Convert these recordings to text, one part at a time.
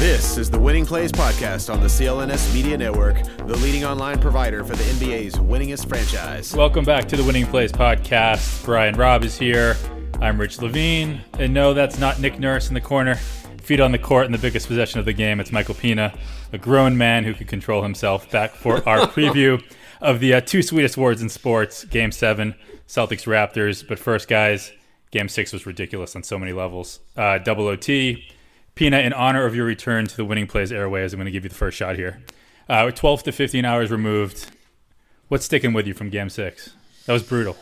This is the Winning Plays Podcast on the CLNS Media Network, the leading online provider for the NBA's winningest franchise. Welcome back to the Winning Plays Podcast. Brian Robb is here. I'm Rich Levine. And no, that's not Nick Nurse in the corner. Feet on the court in the biggest possession of the game. It's Michael Pina, a grown man who can control himself, back for our preview of the uh, two sweetest words in sports Game 7, Celtics Raptors. But first, guys, Game 6 was ridiculous on so many levels. Uh, double OT. Pina, in honor of your return to the Winning Plays Airways, I'm going to give you the first shot here. Uh, 12 to 15 hours removed. What's sticking with you from Game 6? That was brutal.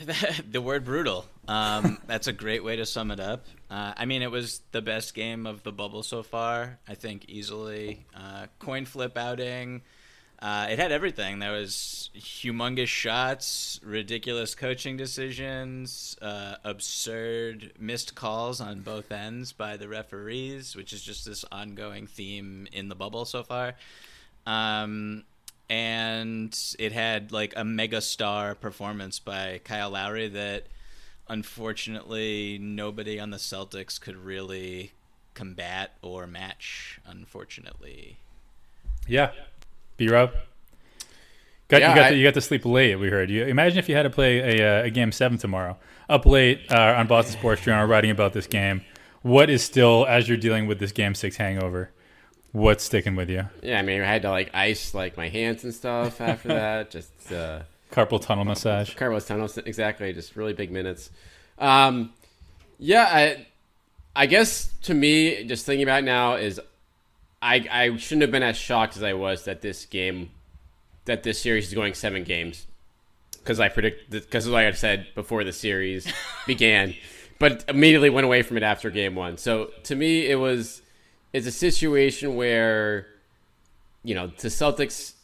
the word brutal. Um, that's a great way to sum it up. Uh, I mean, it was the best game of the bubble so far. I think easily. Uh, coin flip outing. Uh, it had everything. There was humongous shots, ridiculous coaching decisions, uh, absurd missed calls on both ends by the referees, which is just this ongoing theme in the bubble so far. Um, and it had like a mega star performance by Kyle Lowry that unfortunately nobody on the Celtics could really combat or match, unfortunately. Yeah. B Rob? Got, Yeah, you, got I- to, you got to sleep late, we heard. You Imagine if you had to play a, uh, a game seven tomorrow, up late uh, on Boston Sports Journal writing about this game. What is still, as you're dealing with this game six hangover, what's sticking with you? Yeah, I mean, I had to like ice like my hands and stuff after that. Just uh, Carpal tunnel massage. Carpal tunnel, exactly. Just really big minutes. Um, yeah, I, I guess to me, just thinking about it now is, I I shouldn't have been as shocked as I was that this game, that this series is going seven games, because I predict because like I said before the series began, but immediately went away from it after game one. So to me, it was it's a situation where, you know, the Celtics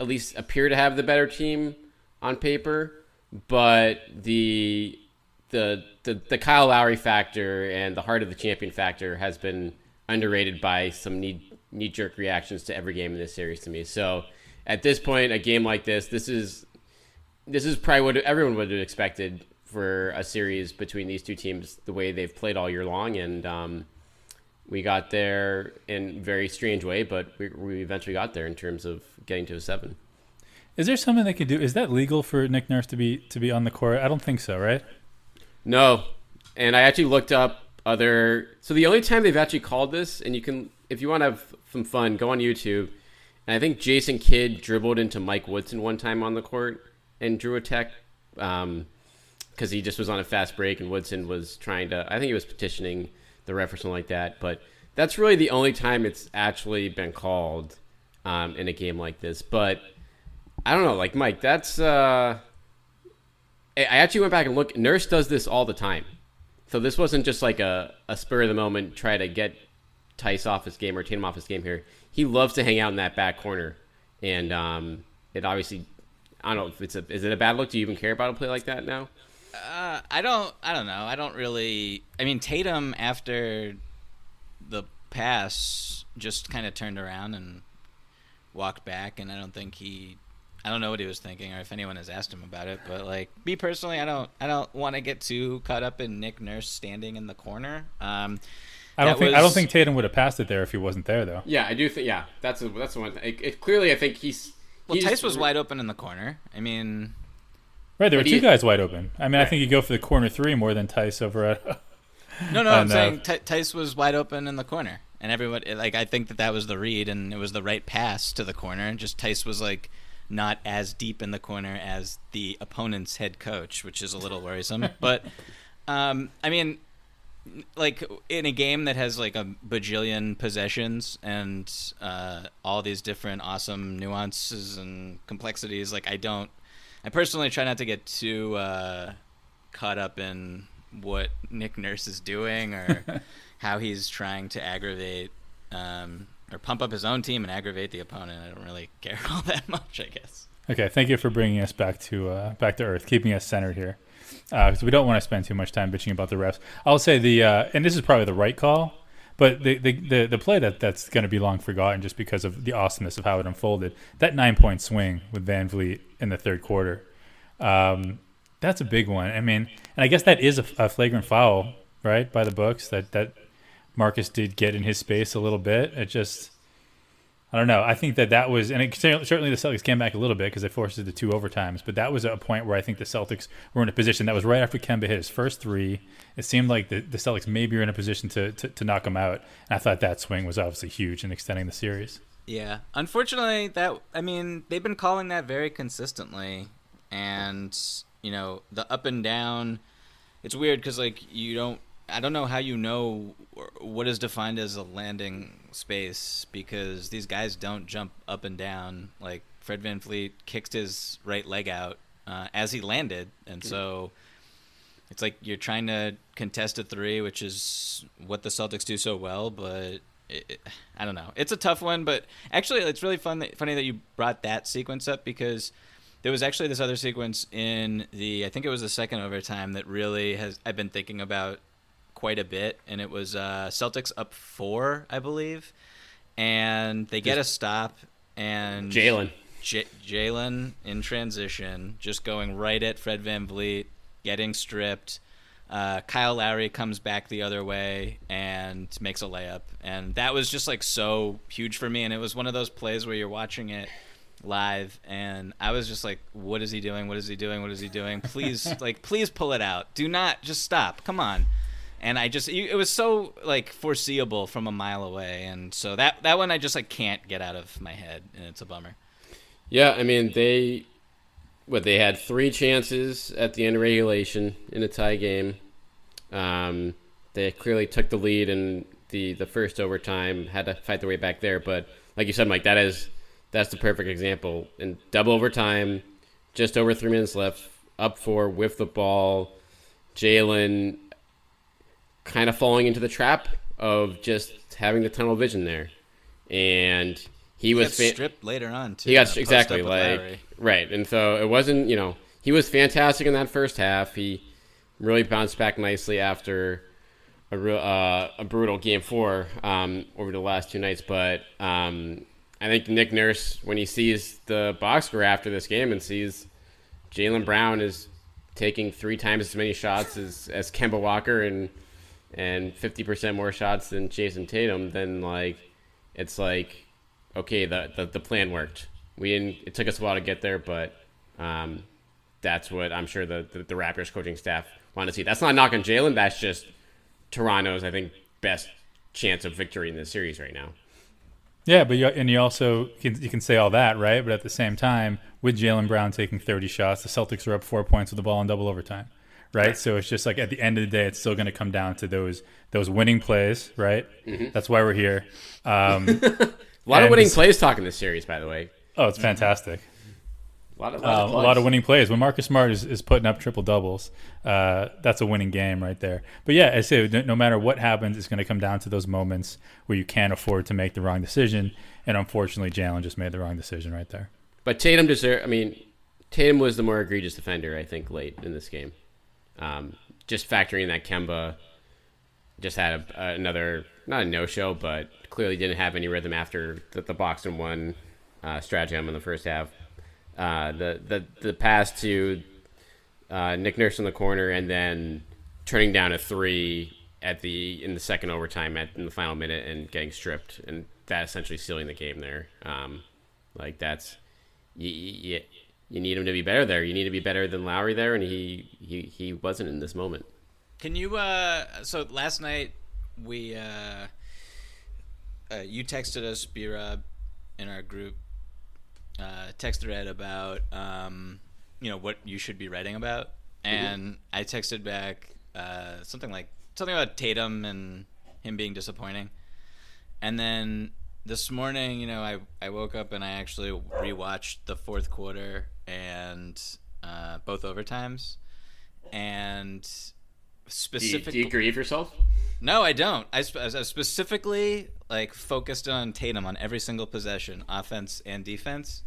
at least appear to have the better team on paper, but the the the, the Kyle Lowry factor and the heart of the champion factor has been underrated by some knee knee jerk reactions to every game in this series to me. So at this point, a game like this, this is this is probably what everyone would have expected for a series between these two teams, the way they've played all year long, and um, we got there in a very strange way, but we, we eventually got there in terms of getting to a seven. Is there something they could do? Is that legal for Nick Nurse to be to be on the court? I don't think so, right? No, and I actually looked up other. So the only time they've actually called this, and you can, if you want to have some fun, go on YouTube. And I think Jason Kidd dribbled into Mike Woodson one time on the court and drew a tech because he just was on a fast break, and Woodson was trying to. I think he was petitioning the ref or something like that. But that's really the only time it's actually been called um, in a game like this. But I don't know, like Mike, that's. Uh, I actually went back and looked. Nurse does this all the time. So this wasn't just like a, a spur of the moment try to get Theis off his game or Tatum off his game here. He loves to hang out in that back corner, and um, it obviously. I don't know if it's a is it a bad look. Do you even care about a play like that now? Uh, I don't. I don't know. I don't really. I mean, Tatum after the pass just kind of turned around and walked back, and I don't think he. I don't know what he was thinking, or if anyone has asked him about it. But like me personally, I don't. I don't want to get too caught up in Nick Nurse standing in the corner. Um, I don't that think I don't think Tatum would have passed it there if he wasn't there, though. Yeah, I do think. Yeah, that's a, that's the one. It, it, clearly, I think he's. Well, he's- Theis was wide open in the corner. I mean, Right, there were two he- guys wide open. I mean, I think you go for the corner three more than Theis over at No, no, I'm saying T- Theis was wide open in the corner, and everyone like I think that that was the read, and it was the right pass to the corner. And just Theis was like not as deep in the corner as the opponent's head coach, which is a little worrisome. but um, I mean, like in a game that has like a bajillion possessions and uh, all these different awesome nuances and complexities, like I don't. I personally try not to get too uh, caught up in what Nick Nurse is doing or how he's trying to aggravate um, or pump up his own team and aggravate the opponent. I don't really care all that much, I guess. Okay, thank you for bringing us back to uh, back to earth, keeping us centered here, because uh, we don't want to spend too much time bitching about the refs. I'll say the uh, and this is probably the right call, but the the the, the play that that's going to be long forgotten just because of the awesomeness of how it unfolded. That nine point swing with VanVleet in the third quarter. Um, that's a big one. I mean, and I guess that is a, a, flagrant foul, right, by the books. That that Marcus did get in his space a little bit. It just, I don't know. I think that that was, and it, certainly the Celtics came back a little bit because they forced it to two overtimes. But that was a point where I think the Celtics were in a position that was right after Kemba hit his first three. It seemed like the, the Celtics maybe were in a position to, to, to knock him out. And I thought that swing was obviously huge in extending the series. Yeah, unfortunately, that I mean they've been calling that very consistently, and you know the up and down it's weird because like you don't i don't know how you know what is defined as a landing space because these guys don't jump up and down. Like fred vanvleet kicked his right leg out uh, as he landed. And so it's like you're trying to contest a three which is what the celtics do so well but it, it, i don't know. It's a tough one but actually it's really fun that, funny that you brought that sequence up because – there was actually this other sequence in the I think it was the second overtime that really has I've been thinking about quite a bit, and it was uh, Celtics up four, I believe, and they get a stop and Jaylen. J- Jaylen in transition, just going right at Fred Van VanVleet, getting stripped. Uh, Kyle Lowry comes back the other way and makes a layup, and that was just like so huge for me. And it was one of those plays where you're watching it live and I was just like what is he doing what is he doing what is he doing please like please pull it out do not just stop come on and I just it was so like foreseeable from a mile away and so that that one I just like can't get out of my head and it's a bummer yeah I mean they what they had three chances at the end of regulation in a tie game um, they clearly took the lead in the the first overtime had to fight their way back there but like you said Mike that is that's the perfect example. In double overtime, just over three minutes left, up four with the ball. Jaylen kind of falling into the trap of just having the tunnel vision there, and he, he was fa- stripped later on too. He got exactly like right, and so it wasn't you know he was fantastic in that first half. He really bounced back nicely after a, uh, a brutal game four um, over the last two nights, but um, I think Nick Nurse, when he sees the box score after this game and sees Jaylen Brown is taking three times as many shots as, as Kemba Walker and and fifty percent more shots than Jayson Tatum, then like it's like okay, the, the the plan worked. We didn't. It took us a while to get there, but um, that's what I'm sure the, the, the Raptors coaching staff want to see. That's not knocking Jaylen. That's just Toronto's, I think, best chance of victory in this series right now. Yeah, but you, and you also can, you can say all that, right? But at the same time, with Jaylen Brown taking 30 shots, the Celtics are up four points with the ball in double overtime, right? So it's just like at the end of the day, it's still going to come down to those those winning plays, right? Mm-hmm. That's why we're here. Um, a lot of winning plays talking this series, by the way. Oh, it's fantastic. A lot of, lot of uh, a lot of winning plays. When Marcus Smart is, is putting up triple doubles, uh, that's a winning game right there. But yeah, I say no, no matter what happens, it's going to come down to those moments where you can't afford to make the wrong decision. And unfortunately, Jaylen just made the wrong decision right there. But Tatum deserved. I mean, Tatum was the more egregious defender, I think, late in this game. Um, just factoring that Kemba just had a, another not a no show, but clearly didn't have any rhythm after the, the box and one uh, stratagem in the first half. Uh, the the the pass to uh, Nick Nurse in the corner, and then turning down a three at the in the second overtime at in the final minute and getting stripped, and that essentially sealing the game there. Um, like that's you, you, need him to be better there. You need to be better than Lowry there, and he he, he wasn't in this moment. Can you? Uh, so last night we uh, uh, you texted us, B Rob, in our group uh, text thread about um, you know what you should be writing about, and mm-hmm. I texted back uh, something like something about Tatum and him being disappointing, and then this morning, you know, I I woke up and I actually rewatched the fourth quarter and uh, both overtimes, and specifically, do you, do you grieve yourself? No, I don't. I, I specifically like focused on Tatum on every single possession, offense and defense.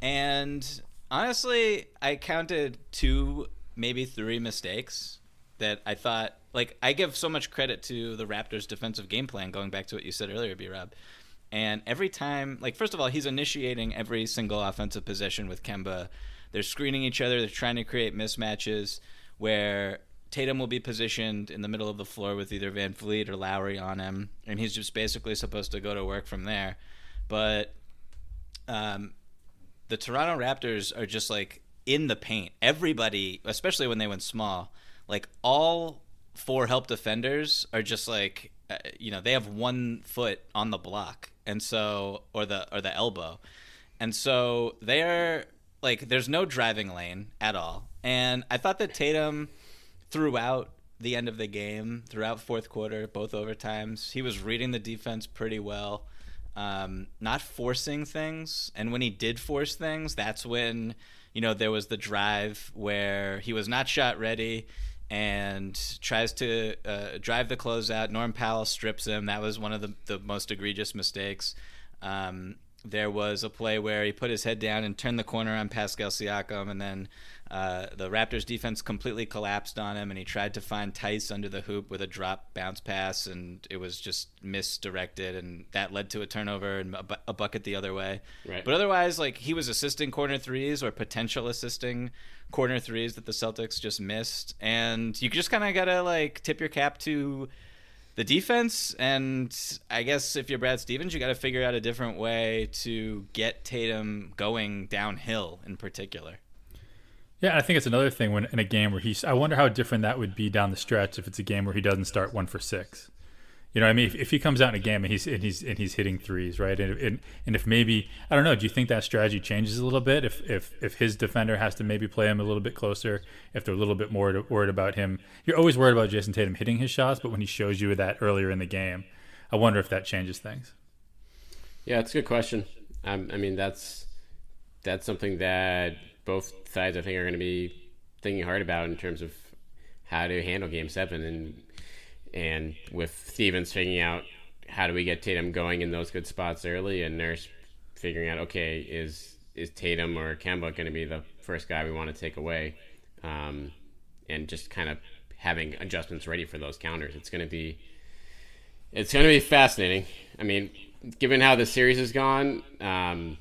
And honestly, I counted two, maybe three mistakes that I thought like I give so much credit to the Raptors' defensive game plan. Going back to what you said earlier, B. Rob, and every time, like first of all, he's initiating every single offensive possession with Kemba. They're screening each other. They're trying to create mismatches where Tatum will be positioned in the middle of the floor with either VanVleet or Lowry on him, and he's just basically supposed to go to work from there. But um, the Toronto Raptors are just like in the paint. Everybody, especially when they went small, like all four help defenders are just like uh, you know they have one foot on the block, and so or the or the elbow, and so they are like there's no driving lane at all. And I thought that Tatum throughout the end of the game, throughout fourth quarter, both overtimes. He was reading the defense pretty well, um, not forcing things. And when he did force things, that's when you know there was the drive where he was not shot ready and tries to uh, drive the closeout. Norm Powell strips him. That was one of the, the most egregious mistakes. Um, there was a play where he put his head down and turned the corner on Pascal Siakam, and then uh, the Raptors defense completely collapsed on him, and he tried to find Theis under the hoop with a drop bounce pass, and it was just misdirected, and that led to a turnover and a, bu- a bucket the other way. Right. But otherwise, like he was assisting corner threes or potential assisting corner threes that the Celtics just missed, and you just kind of gotta like tip your cap to the defense. And I guess if you're Brad Stevens, you got to figure out a different way to get Tatum going downhill in particular. Yeah, I think it's another thing when in a game where he's. I wonder how different that would be down the stretch if it's a game where he doesn't start one for six. You know, what I mean, if, if he comes out in a game and he's and he's and he's hitting threes, right, and, and and if maybe I don't know, do you think that strategy changes a little bit if if if his defender has to maybe play him a little bit closer, if they're a little bit more worried about him? You're always worried about Jayson Tatum hitting his shots, but when he shows you that earlier in the game, I wonder if that changes things. Yeah, it's a good question. Um, I mean, that's that's something that both sides I think are going to be thinking hard about in terms of how to handle Game Seven, and and with Stevens figuring out how do we get Tatum going in those good spots early, and Nurse figuring out okay is is Tatum or Kemba going to be the first guy we want to take away, um, and just kind of having adjustments ready for those counters. It's going to be it's going to be fascinating. I mean, given how the series has gone. Um,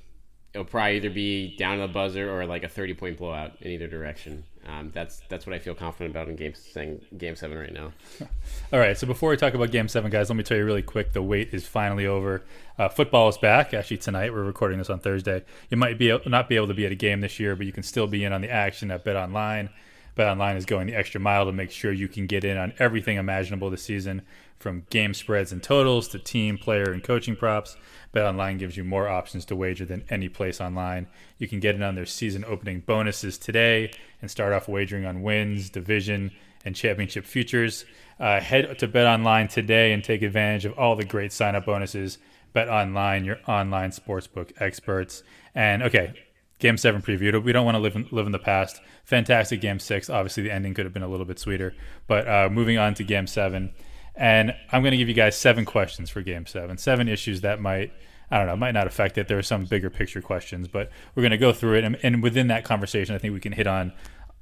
it'll probably either be down to the buzzer or like a 30 point blowout in either direction. Um, that's that's what I feel confident about in game saying game seven right now. All right, so before we talk about game seven, guys, let me tell you really quick: the wait is finally over. Uh, football is back. Actually, tonight we're recording this on Thursday. You might be not be able to be at a game this year, but you can still be in on the action at Bet Online. Bet Online is going the extra mile to make sure you can get in on everything imaginable this season, from game spreads and totals to team, player, and coaching props. BetOnline gives you more options to wager than any place online. You can get in on their season opening bonuses today and start off wagering on wins, division, and championship futures. Uh, head to BetOnline today and take advantage of all the great sign-up bonuses. BetOnline, your online sportsbook experts. And okay, Game Seven preview. We don't want to live in, live in the past. Fantastic Game Six. Obviously, the ending could have been a little bit sweeter. But uh, moving on to Game Seven. And I'm going to give you guys seven questions for Game Seven. Seven issues that might, I don't know, might not affect it. There are some bigger picture questions, but we're going to go through it. And, and, within that conversation, I think we can hit on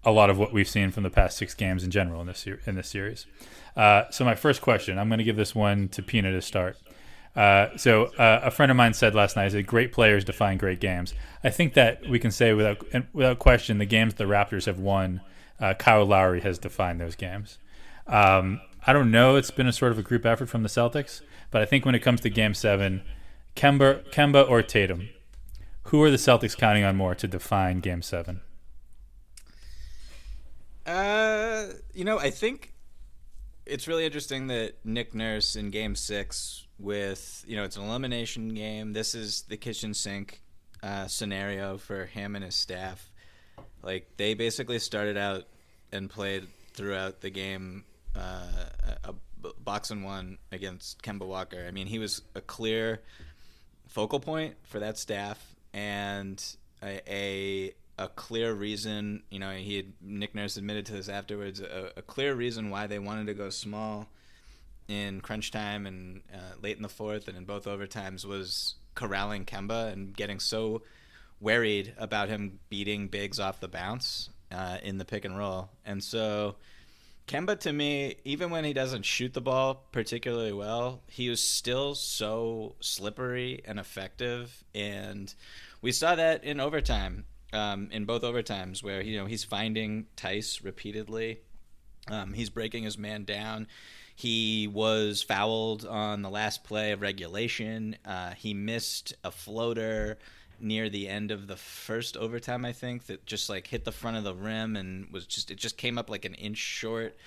a lot of what we've seen from the past six games in general in this in this series. Uh, so my first question, I'm going to give this one to Pina to start. Uh, so uh, a friend of mine said last night, "said great players define great games." I think that we can say without without question, the games the Raptors have won, uh, Kyle Lowry has defined those games. Um, I don't know. It's been a sort of a group effort from the Celtics, but I think when it comes to Game Seven, Kemba, Kemba or Tatum, who are the Celtics counting on more to define Game Seven? Uh, you know, I think it's really interesting that Nick Nurse in Game Six, with you know, it's an elimination game. This is the kitchen sink uh, scenario for him and his staff. Like they basically started out and played throughout the game uh, a, a box and one against Kemba Walker. I mean, he was a clear focal point for that staff and a, a a clear reason. You know, he had, Nick Nurse admitted to this afterwards. A, a, clear reason why they wanted to go small in crunch time and uh, late in the fourth and in both overtimes was corralling Kemba and getting so worried about him beating bigs off the bounce uh, in the pick and roll. And so Kemba, to me, even when he doesn't shoot the ball particularly well, he was still so slippery and effective. And we saw that in overtime um, in both overtimes where you know he's finding Theis repeatedly. Um, he's breaking his man down. He was fouled on the last play of regulation. Uh, he missed a floater near the end of the first overtime, I think, that just like hit the front of the rim and was just it just came up like an inch short.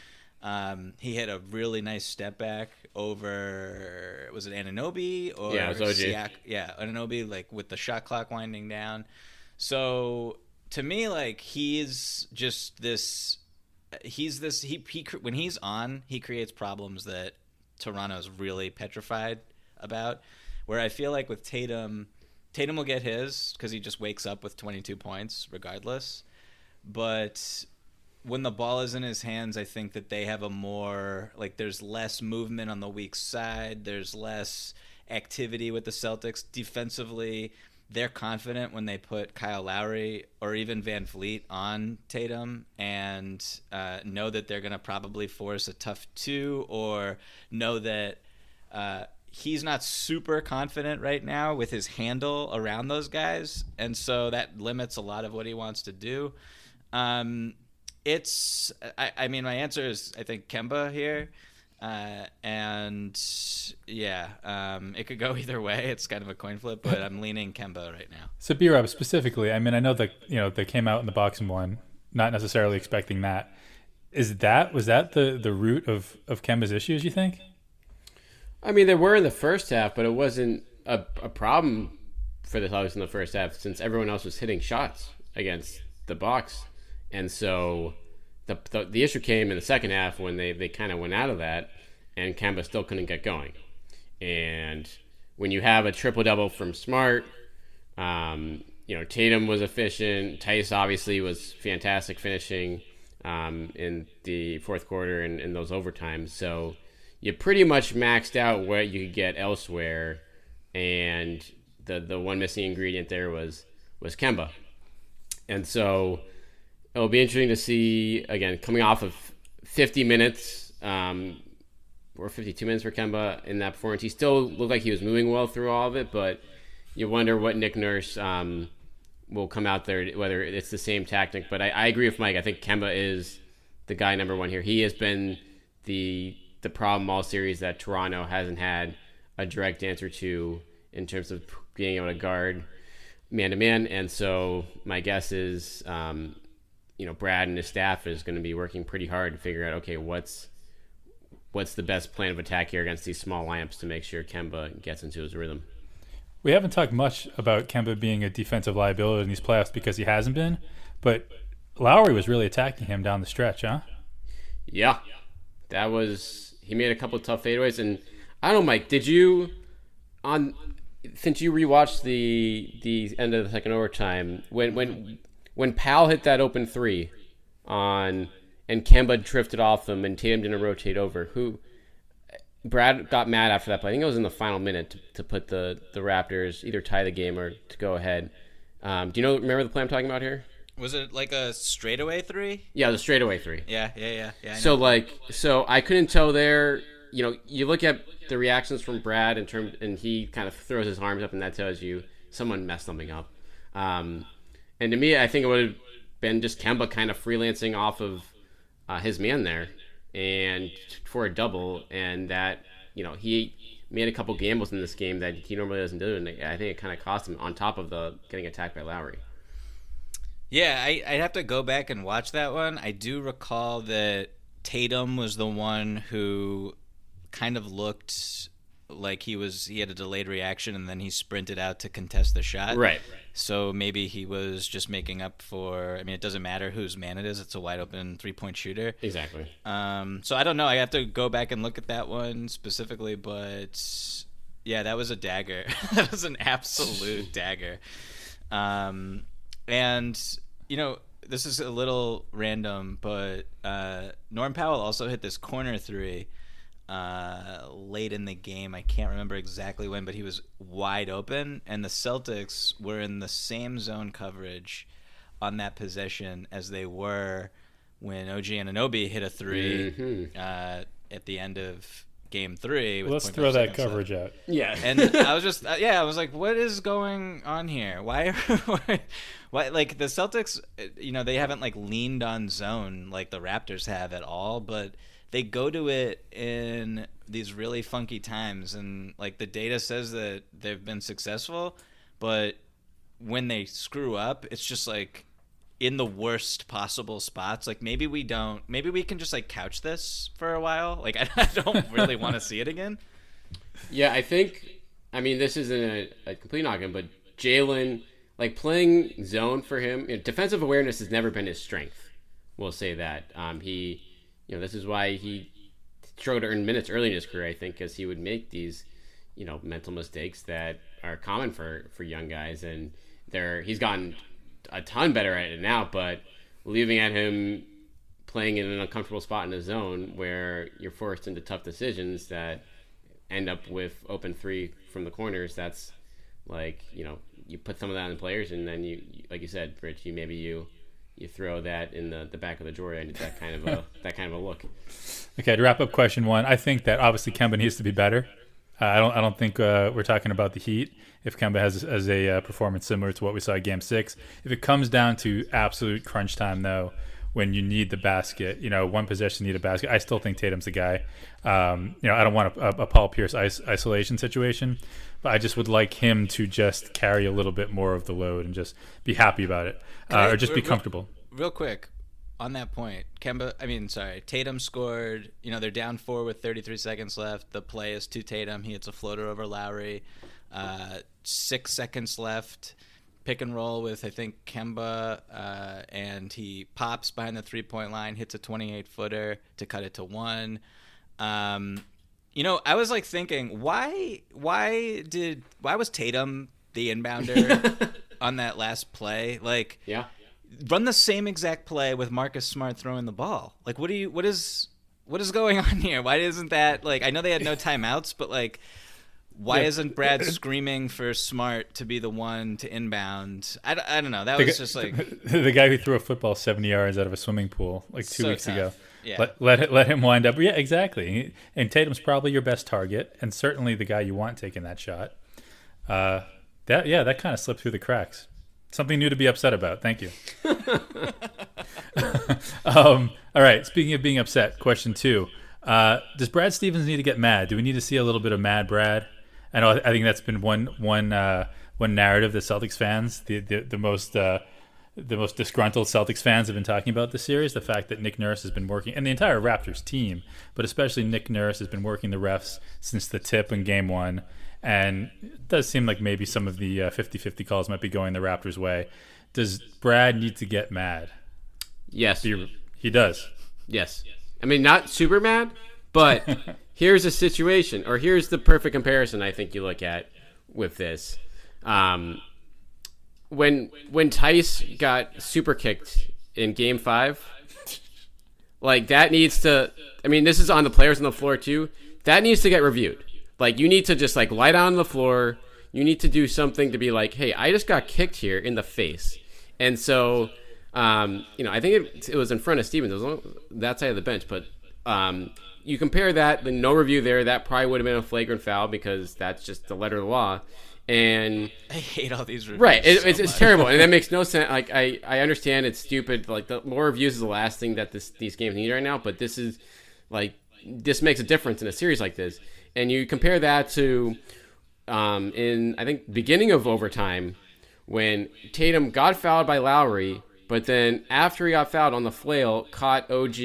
Um, he had a really nice step back over was it Anunoby or yeah, it was OG. Siak- yeah, Anunoby like with the shot clock winding down. So to me, like he's just this. He's this. He he when he's on, he creates problems that Toronto's really petrified about. Where I feel like with Tatum, Tatum will get his because he just wakes up with 22 points regardless. But when the ball is in his hands, I think that they have a more like there's less movement on the weak side. There's less activity with the Celtics defensively they're confident when they put Kyle Lowry or even VanVleet on Tatum and uh, know that they're going to probably force a tough two or know that uh, he's not super confident right now with his handle around those guys. And so that limits a lot of what he wants to do. Um, it's, I, I mean, my answer is I think Kemba here. Uh, and yeah, um, it could go either way. It's kind of a coin flip, but I'm leaning Kemba right now. So B Rob specifically, I mean, I know that you know they came out in the box and one, not necessarily expecting that. Is that was that the the root of of Kemba's issues? You think? I mean, they were in the first half, but it wasn't a, a problem for the Celtics in the first half since everyone else was hitting shots against the box, and so the, the, the issue came in the second half when they, they kind of went out of that and Kemba still couldn't get going. And when you have a triple double from Smart, um, you know, Tatum was efficient. Theis obviously was fantastic finishing um, in the fourth quarter and in those overtimes. So you pretty much maxed out what you could get elsewhere. And the, the one missing ingredient there was, was Kemba. And so it'll be interesting to see again coming off of 50 minutes um, or 52 minutes for Kemba in that performance. He still looked like he was moving well through all of it, but you wonder what Nick Nurse um, will come out there whether it's the same tactic. But I, I, agree with Mike. I think Kemba is the guy number one here. He has been the the problem all series that Toronto hasn't had a direct answer to in terms of being able to guard man to man. And so my guess is um, you know Brad and his staff is going to be working pretty hard to figure out okay what's what's the best plan of attack here against these small lamps to make sure Kemba gets into his rhythm. We haven't talked much about Kemba being a defensive liability in these playoffs because he hasn't been, but Lowry was really attacking him down the stretch, huh? Yeah, that was he made a couple tough fadeaways, and I don't know, Mike. Did you on since you rewatched the the end of the second overtime when when when Powell hit that open three on and Kemba drifted off them and Tatum didn't rotate over, who Brad got mad after that play. I think it was in the final minute to, to put the, the Raptors either tie the game or to go ahead. Um, do you know remember the play I'm talking about here? Was it like a straightaway three? Yeah, the straightaway three. Yeah, yeah, yeah, yeah. So like, so I couldn't tell there. You know, you look at the reactions from Brad in terms, and he kind of throws his arms up, and that tells you someone messed something up. Um, and to me, I think it would have been just Kemba kind of freelancing off of uh, his man there, and for a double, and that you know he made a couple gambles in this game that he normally doesn't do, and I think it kind of cost him on top of the getting attacked by Lowry. Yeah, I I have to go back and watch that one. I do recall that Tatum was the one who kind of looked like he was he had a delayed reaction and then he sprinted out to contest the shot. Right. So maybe he was just making up for. I mean, it doesn't matter whose man it is; it's a wide open three point shooter. Exactly. Um, so I don't know. I have to go back and look at that one specifically, but yeah, that was a dagger. that was an absolute dagger. Um, and you know, this is a little random, but uh, Norm Powell also hit this corner three uh, late in the game. I can't remember exactly when, but he was wide open, and the Celtics were in the same zone coverage on that possession as they were when OG Anunoby hit a 3 Mm-hmm. uh, at the end of game three. with Let's throw that seconds left. coverage out. Yeah. And I was just, uh, yeah, I was like, what is going on here? Why, why, why, like the Celtics, uh, you know, they haven't like leaned on zone like the Raptors have at all, but they go to it in these really funky times. And like the data says that they've been successful, but when they screw up, it's just like in the worst possible spots. Like maybe we don't, maybe we can just like couch this for a while. Like I, I don't really want to see it again. Yeah, I think. I mean, this isn't a, a complete knock-in, but Jaylen, like playing zone for him, you know, defensive awareness has never been his strength. We'll say that. Um, he, you know, this is why he struggled to earn minutes early in his career. I think because he would make these, you know, mental mistakes that are common for for young guys, and they're he's gotten a ton better at it now. But leaving at him playing in an uncomfortable spot in a zone where you're forced into tough decisions that end up with open three from the corners, that's like you know you put some of that the players, and then you, you- like you said, Rich, you maybe you you throw that in the, the back of the drawer and that kind of a that kind of a look. Okay, to wrap up question one, I think that obviously Kemba needs to be better. Uh, I don't. I don't think uh, we're talking about the Heat. If Kemba has has a uh, performance similar to what we saw at Game Six, if it comes down to absolute crunch time, though, when you need the basket, you know, one possession need a basket. I still think Tatum's the guy. Um, you know, I don't want a, a Paul Pierce is- isolation situation, but I just would like him to just carry a little bit more of the load and just be happy about it, uh, I- or just be real- comfortable. Real quick, on that point, Kemba, I mean, sorry, Tatum scored. You know, they're down four with 33 seconds left. The play is to Tatum. He hits a floater over Lowry. Uh, six seconds left. Pick and roll with I think Kemba, uh, and he pops behind the three point line, hits a 28 footer to cut it to one. Um, you know, I was like thinking, why, why did, why was Tatum the inbounder on that last play? Like, Yeah, run the same exact play with Marcus Smart throwing the ball. Like, what do you? What is? What is going on here? Why isn't that like? I know they had no timeouts, but like, why isn't Brad screaming for Smart to be the one to inbound? I, don't- I don't know. That The was gu- just like the guy who threw a football 70 yards out of a swimming pool like two So weeks tough. ago. Let, let let him wind up. Yeah, exactly. And Tatum's probably your best target, and certainly the guy you want taking that shot. Uh, that yeah, that kind of slipped through the cracks. Something new to be upset about. Thank you. um, all right. Speaking of being upset, question two: uh, Does Brad Stevens need to get mad? Do we need to see a little bit of mad Brad? I. I think that's been one one uh, one narrative that Celtics fans, the the, the most uh, the most disgruntled Celtics fans have been talking about this series. The fact that Nick Nurse has been working, and the entire Raptors team, but especially Nick Nurse has been working the refs since the tip in Game One, and it does seem like maybe some of the uh, 50-50 calls might be going the Raptors' way. Does Brad need to get mad? yes, He, he does. yes. I mean, not super mad, but here's a situation, or here's the perfect comparison. I think you look at with this. Um, when when Theis got super kicked in Game Five, like that needs to. I mean, this is on the players on the floor too. That needs to get reviewed. Like you need to just like lie down on the floor. You need to do something to be like, hey, I just got kicked here in the face, and so. Um, you know, I think it, it was in front of Stevens. It was on that side of the bench, but um, you compare that, the no review there, that probably would have been a flagrant foul because that's just the letter of the law. And I hate all these reviews. Right, it, so it's, it's terrible, and that makes no sense. Like I, I understand it's stupid. Like the more reviews is the last thing that this these games need right now. But this is like this makes a difference in a series like this. And you compare that to um, in I think beginning of overtime when Tatum got fouled by Lowry, but then after he got fouled on the flail, caught OG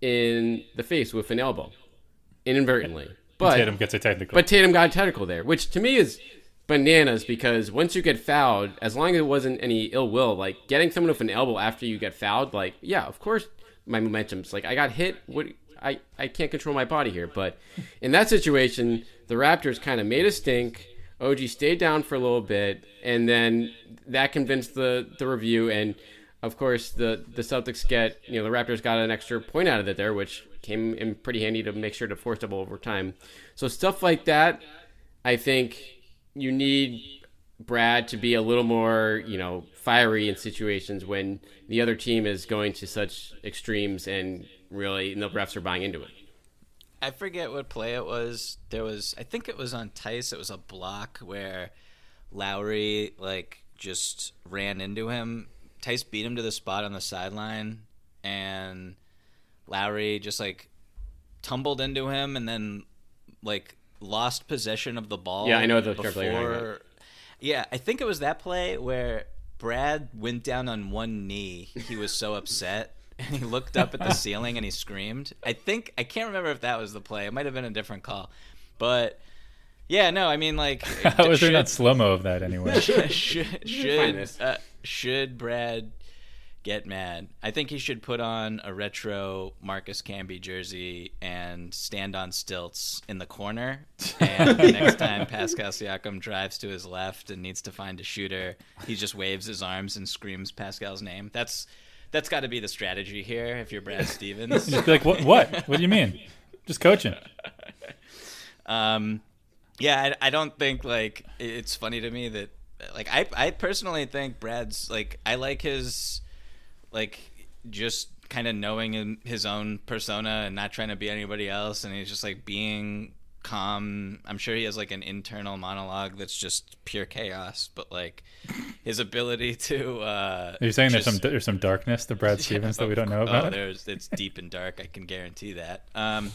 in the face with an elbow inadvertently. But Tatum gets a technical. but Tatum got a technical there, which to me is bananas because once you get fouled, as long as it wasn't any ill will, like getting someone with an elbow after you get fouled, like yeah, of course my momentum's like I got hit. What I I can't control my body here, but in that situation, the Raptors kind of made a stink. OG stayed down for a little bit, and then that convinced the the review and. Of course, the, the Celtics get, you know, the Raptors got an extra point out of it there, which came in pretty handy to make sure to force double overtime. So, stuff like that, I think you need Brad to be a little more, you know, fiery in situations when the other team is going to such extremes and really and the refs are buying into it. I forget what play it was. There was, I think it was on Theis. It was a block where Lowry like just ran into him. Theis beat him to the spot on the sideline, and Lowry just like tumbled into him, and then like lost possession of the ball. Yeah, I know the play you're talking about. Yeah, I think it was that play where Brad went down on one knee. He was so upset. And he looked up at the ceiling and he screamed. I think I can't remember if that was the play. It might have been a different call, but yeah, no. I mean, like, How was there not slow mo of that anyway? should should should, uh, should Brad get mad? I think he should put on a retro Marcus Camby jersey and stand on stilts in the corner. And the next time Pascal Siakam drives to his left and needs to find a shooter, he just waves his arms and screams Pascal's name. That's that's got to be the strategy here. If you're Brad Stevens, Just be like, what? What? What do you mean? Just coaching. Um, yeah, I, I don't think like it's funny to me that like I I personally think Brad's like I like his like just kind of knowing his own persona and not trying to be anybody else, and he's just like being calm. I'm sure he has like an internal monologue that's just pure chaos, but like his ability to. Uh, Are you saying there's some there's some darkness to Brad Stevens that we don't know Oh, about? there's it's deep and dark. I can guarantee that. Um,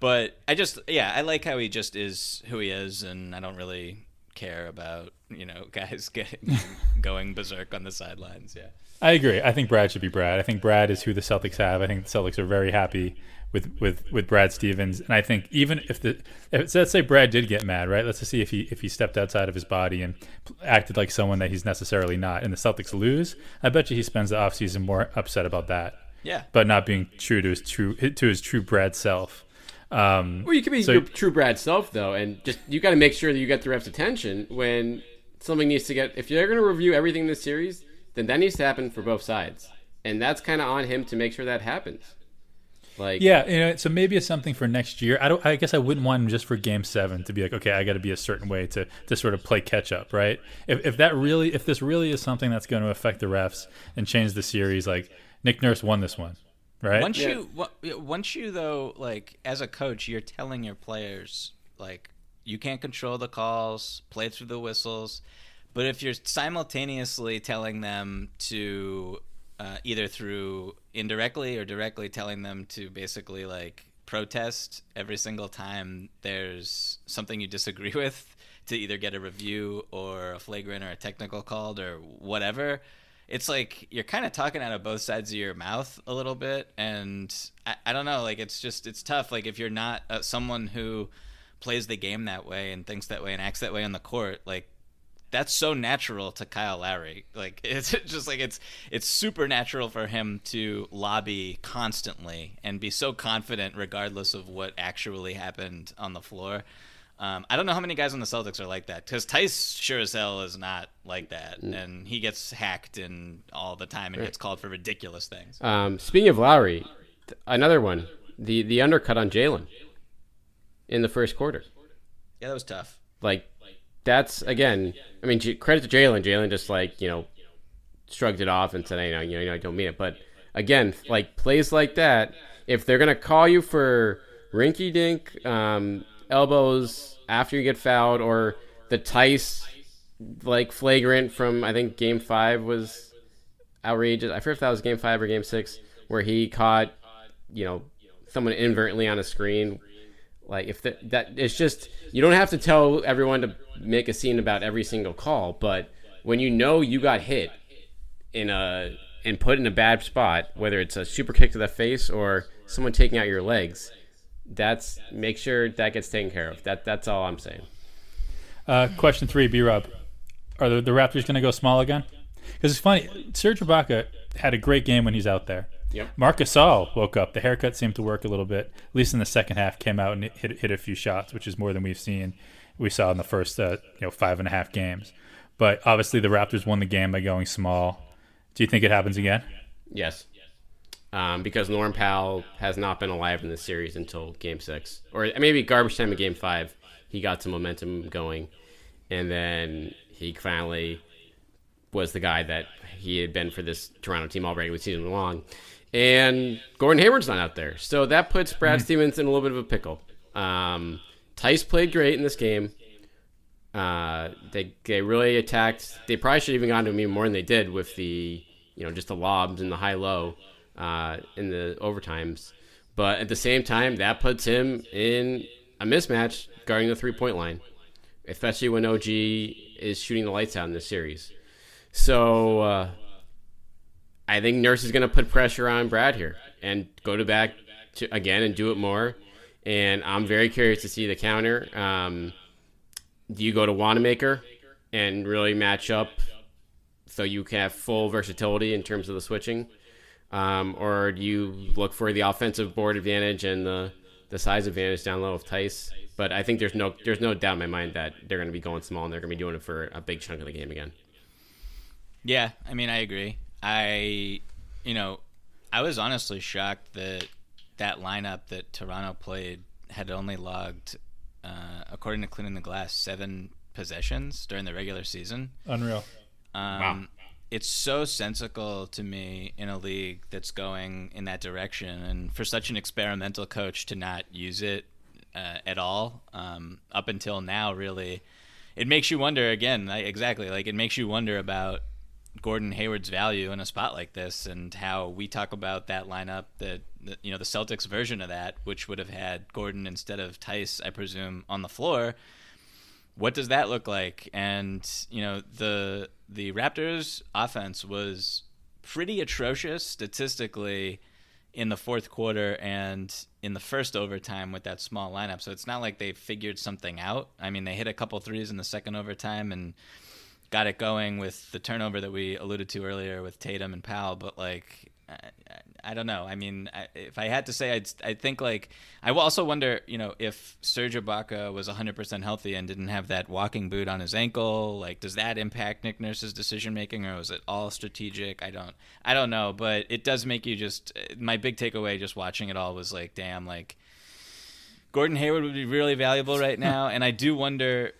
but I just yeah, I like how he just is who he is, and I don't really care about you know guys getting going berserk on the sidelines. Yeah. I agree. I think Brad should be Brad. I think Brad is who the Celtics have. I think the Celtics are very happy with with with Brad Stevens, and I think even if the if, let's say Brad did get mad, right? Let's just see if he if he stepped outside of his body and acted like someone that he's necessarily not, and the Celtics lose. I bet you he spends the offseason more upset about that, Yeah. but not being true to his true to his true Brad self. Um, Well, you can be So- your true Brad self though, and just you got to make sure that you get the refs' attention when something needs to get. If you're going to review everything in this series, then that needs to happen for both sides, and that's kind of on him to make sure that happens. Like, Yeah, you know, so maybe it's something for next year. I don't. I guess I wouldn't want him just for Game Seven to be like, okay, I got to be a certain way to to sort of play catch up, right? If if that really, if this really is something that's going to affect the refs and change the series, like Nick Nurse won this one, right? Once you once you though like as a coach, you're telling your players like you can't control the calls, play through the whistles. But if you're simultaneously telling them to uh, either through indirectly or directly telling them to basically like protest every single time there's something you disagree with to either get a review or a flagrant or a technical called or whatever it's like you're kind of talking out of both sides of your mouth a little bit. And I, I don't know like it's just it's tough. Like if you're not uh, someone who plays the game that way and thinks that way and acts that way on the court like that's so natural to Kyle Lowry. Like it's just like it's it's supernatural for him to lobby constantly and be so confident regardless of what actually happened on the floor. Um, I don't know how many guys on the Celtics are like that because Theis sure as hell is not like that, and he gets hacked and all the time and gets called for ridiculous things. Um, speaking of Lowry, th- another one, the the undercut on Jaylen in the first quarter. Yeah, that was tough. Like that's again. I mean, credit to Jaylen. Jaylen just like you know shrugged it off and said, "Hey, you know, you know, I don't mean it." But again, like plays like that, if they're gonna call you for rinky dink um, elbows after you get fouled, or the Theis like flagrant from I think Game Five was outrageous. I forget if that was Game Five or Game Six, where he caught you know someone inadvertently on a screen like if the, that it's just you don't have to tell everyone to make a scene about every single call, but when you know you got hit in a and put in a bad spot, whether it's a super kick to the face or someone taking out your legs, that's make sure that gets taken care of. That that's all I'm saying. Uh, question three, B Rob. Are the, the Raptors going to go small again? Because it's funny, Serge Ibaka had a great game when he's out there. Yep. Marc Gasol woke up. The haircut seemed to work a little bit, at least in the second half. Came out and hit hit a few shots, which is more than we've seen. We saw in the first uh, you know five and a half games. But obviously, the Raptors won the game by going small. Do you think it happens again? Yes. Um, because Norm Powell has not been alive in this series until Game Six, or maybe garbage time in Game Five. He got some momentum going, and then he finally was the guy that he had been for this Toronto team all regular season long. And Gordon Hayward's not out there, so that puts Brad mm-hmm. Stevens in a little bit of a pickle. Um, Theis played great in this game. Uh, they they really attacked. They probably should have even gone to him even more than they did with the you know just the lobs and the high low uh, in the overtimes. But at the same time, that puts him in a mismatch guarding the three point line, especially when OG is shooting the lights out in this series. So uh, I think Nurse is going to put pressure on Brad here and go to back to, again and do it more. And I'm very curious to see the counter. Um, do you go to Wanamaker and really match up so you can have full versatility in terms of the switching? Um, or do you look for the offensive board advantage and the, the size advantage down low of Theis? But I think there's no there's no doubt in my mind that they're going to be going small and they're going to be doing it for a big chunk of the game again. Yeah, I mean, I agree. I, you know, I was honestly shocked that that lineup that Toronto played had only logged, uh, according to Cleaning the Glass, seven possessions during the regular season. Unreal. Um, wow it's so sensical to me in a league that's going in that direction, and for such an experimental coach to not use it uh, at all um, up until now, really, it makes you wonder again. Like, exactly, like it makes you wonder about Gordon Hayward's value in a spot like this, and how we talk about that lineup that, that you know the Celtics version of that, which would have had Gordon instead of Theis, I presume, on the floor what does that look like? And you know, the the Raptors offense was pretty atrocious statistically in the fourth quarter and in the first overtime with that small lineup. So it's not like they figured something out. I mean, they hit a couple threes in the second overtime and got it going with the turnover that we alluded to earlier with Tatum and Powell, but like I, I don't know. I mean, I, if I had to say, I'd I think like I also wonder, you know, if Serge Ibaka was 100% healthy and didn't have that walking boot on his ankle, like does that impact Nick Nurse's decision making, or was it all strategic? I don't, I don't know, but it does make you just. My big takeaway just watching it all was like, damn, like Gordon Hayward would be really valuable right now, and I do wonder,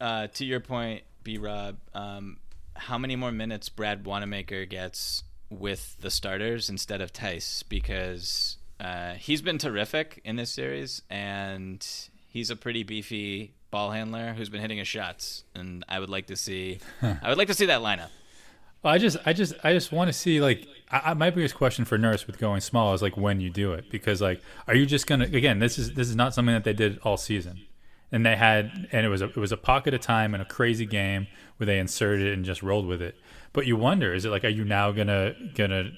uh, to your point, B Rob, um, how many more minutes Brad Wanamaker gets with the starters instead of Theis because uh, he's been terrific in this series and he's a pretty beefy ball handler who's been hitting his shots and I would like to see I would like to see that lineup. Well, I just I just I just want to see like I, my biggest question for Nurse with going small is like when you do it because like are you just gonna again this is this is not something that they did all season and they had and it was a it was a pocket of time in a crazy game where they inserted it and just rolled with it but you wonder, is it like, are you now gonna gonna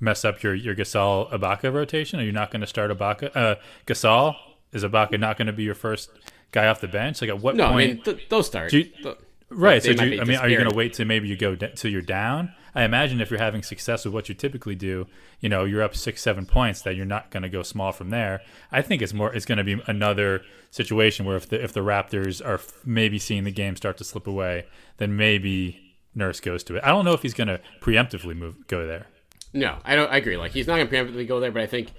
mess up your your Gasol Ibaka rotation? Are you not going to start Ibaka? Uh, Gasol is Ibaka not going to be your first guy off the bench? Like at what no, point? I mean th- those start. You, th- right. So you, I mean, are you going to wait till maybe you go d- till you're down? I imagine if you're having success with what you typically do, you know, you're up six, seven points, that you're not going to go small from there. I think it's more, it's going to be another situation where if the if the Raptors are maybe seeing the game start to slip away, then maybe Nurse goes to it. I don't know if he's going to preemptively move go there. No, I don't. I agree. Like he's not going to preemptively go there, but I think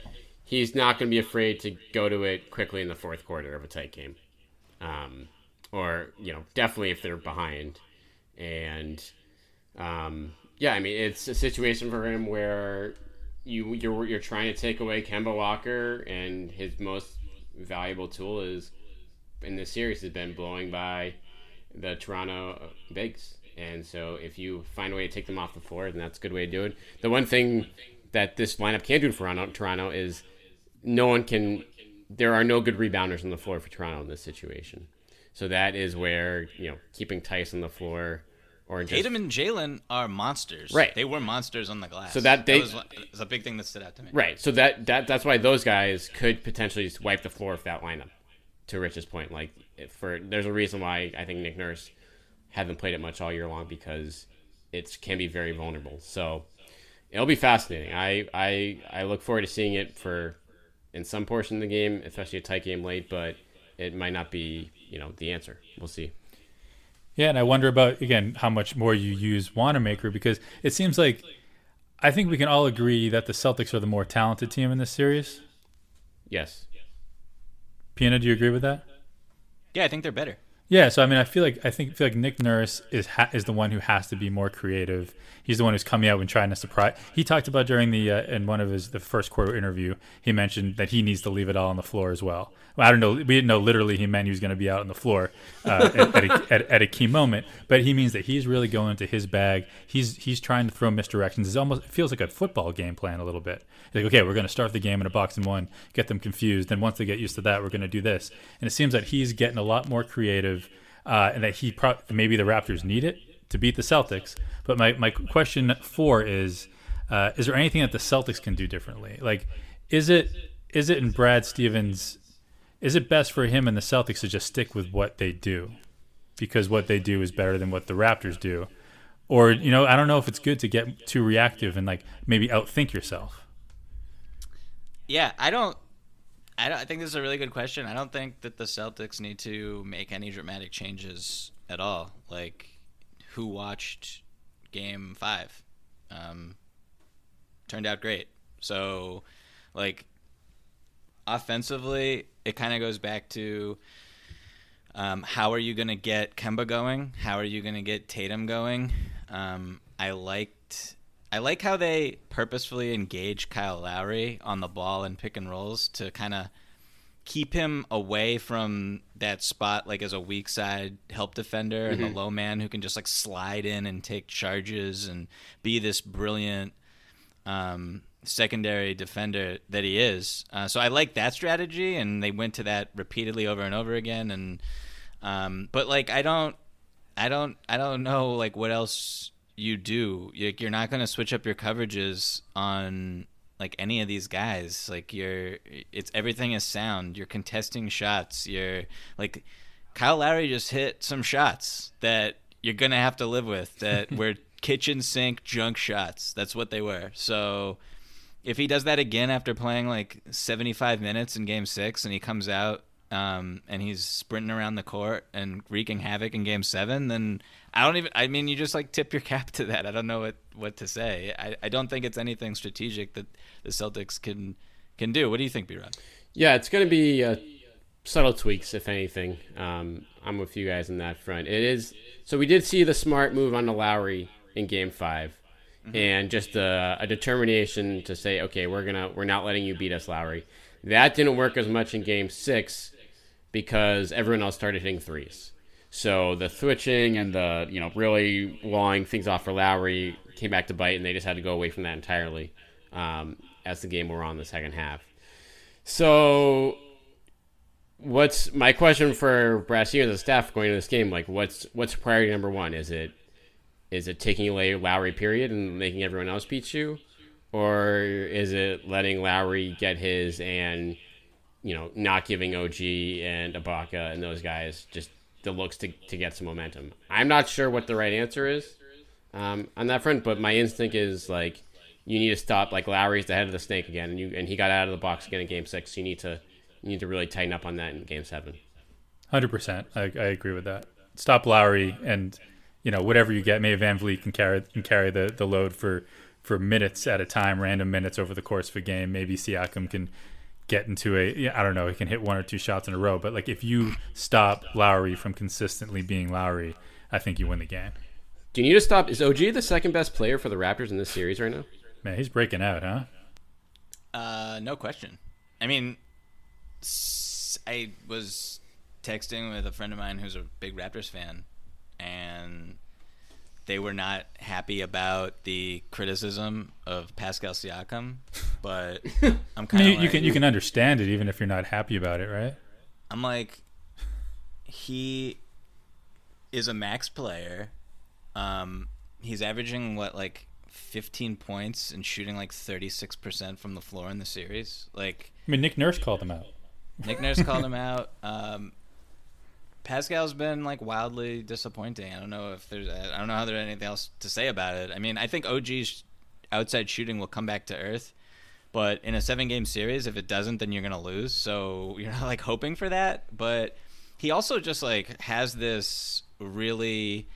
he's not going to be afraid to go to it quickly in the fourth quarter of a tight game, um, or you know, definitely if they're behind. And um, yeah, I mean, it's a situation for him where you you're you're trying to take away Kemba Walker, and his most valuable tool is in this series has been blowing by the Toronto bigs and so if you find a way to take them off the floor, then that's a good way to do it. The one thing that this lineup can do for Toronto is no one can. There are no good rebounders on the floor for Toronto in this situation. So that is where you know keeping Theis on the floor or just, Tatum and Jaylen are monsters. Right. They were monsters on the glass. So that they- was, was a big thing that stood out to me. right. So that that that's why those guys could potentially just wipe the floor with that lineup. To Rich's point, like for there's a reason why I think Nick Nurse hasn't played it much all year long because it can be very vulnerable. So it'll be fascinating. I I I look forward to seeing it for in some portion of the game, especially a tight game late, but it might not be you know the answer. We'll see. Yeah, and I wonder about again how much more you use Wanamaker because it seems like I think we can all agree that the Celtics are the more talented team in this series. Yes. Pina, do you agree with that? Yeah, I think they're better. Yeah, so I mean, I feel like I think feel like Nick Nurse is ha- is the one who has to be more creative. He's the one who's coming out and trying to surprise. He talked about during the uh, in one of his the first quarter interview. He mentioned that he needs to leave it all on the floor as well. well I don't know. We didn't know literally he meant he was going to be out on the floor uh, at, at, a, at, at a key moment, but he means that he's really going into his bag. He's he's trying to throw misdirections. It's almost it feels like a football game plan a little bit. Like okay, we're going to start the game in a box and one, get them confused. Then once they get used to that, we're going to do this. And it seems that he's getting a lot more creative uh, and that he pro- maybe the Raptors need it to beat the Celtics. But my, my question four is: uh, Is there anything that the Celtics can do differently? Like, is it is it in Brad Stevens? Is it best for him and the Celtics to just stick with what they do, because what they do is better than what the Raptors do? Or you know, I don't know if it's good to get too reactive and like maybe outthink yourself. Yeah, I don't. I. I think this is a really good question. I don't think that the Celtics need to make any dramatic changes at all. Like, who watched Game Five? Um, turned out great. So, like, offensively, it kind of goes back to um, how are you going to get Kemba going? How are you going to get Tatum going? Um, I liked I like how they purposefully engage Kyle Lowry on the ball and pick and rolls to kind of keep him away from that spot like as a weak side help defender and the low man who can just like slide in and take charges and be this brilliant um, secondary defender that he is. Uh, so I like that strategy, and they went to that repeatedly over and over again. And um, but like I don't, I don't, I don't know like what else you do. Like you're not going to switch up your coverages on like any of these guys. Like you're, it's everything is sound. You're contesting shots. You're like Kyle Lowry just hit some shots that you're gonna have to live with that were kitchen sink junk shots. That's what they were. So if he does that again after playing like 75 minutes in game six and he comes out um, and he's sprinting around the court and wreaking havoc in game seven, then I don't even, I mean, you just like tip your cap to that. I don't know what, what to say. I, I don't think it's anything strategic that the Celtics can, can do. What do you think, B-Rob? Yeah, it's going to be uh, subtle tweaks, if anything. Um, I'm with you guys on that front. It is so we did see the smart move on the Lowry in Game 5 and just a, a determination to say, okay, we're gonna we're not letting you beat us, Lowry. That didn't work as much in Game Six because everyone else started hitting threes. So the switching and the you know really lawing things off for Lowry came back to bite, and they just had to go away from that entirely um, as the game wore on the second half. So, what's my question for Stevens and the staff going into this game? Like, what's what's priority number one? Is it is it taking away Lowry period and making everyone else beat you, or is it letting Lowry get his and you know not giving OG and Ibaka and those guys just the looks to to get some momentum? I'm not sure what the right answer is um, on that front, but my instinct is like you need to stop like Lowry's the head of the snake again, and you and he got out of the box again in Game Six. So You need to you need to really tighten up on that in Game Seven. Hundred percent, I, I agree with that. Stop Lowry, and you know whatever you get, maybe VanVleet can carry can carry the, the load for for minutes at a time, random minutes over the course of a game. Maybe Siakam can get into a yeah, I don't know, he can hit one or two shots in a row. But like if you stop Lowry from consistently being Lowry, I think you win the game. Do you need to stop? Is OG the second best player for the Raptors in this series right now? Man, he's breaking out, huh? Uh, no question. I mean, I was texting with a friend of mine who's a big Raptors fan, and they were not happy about the criticism of Pascal Siakam. But I'm kind mean, of you, you can you can understand it even if you're not happy about it, right? I'm like, he is a max player, Um, he's averaging what like 15 points and shooting like 36% from the floor in the series. Like I mean, Nick Nurse called him out. Nick Nurse called him out. Um, Pascal's been like wildly disappointing. I don't know if there's I don't know how there's anything else to say about it. I mean, I think OG's outside shooting will come back to earth, but in a seven game series, if it doesn't, then you're gonna lose. So you're not like hoping for that. But he also just like has this really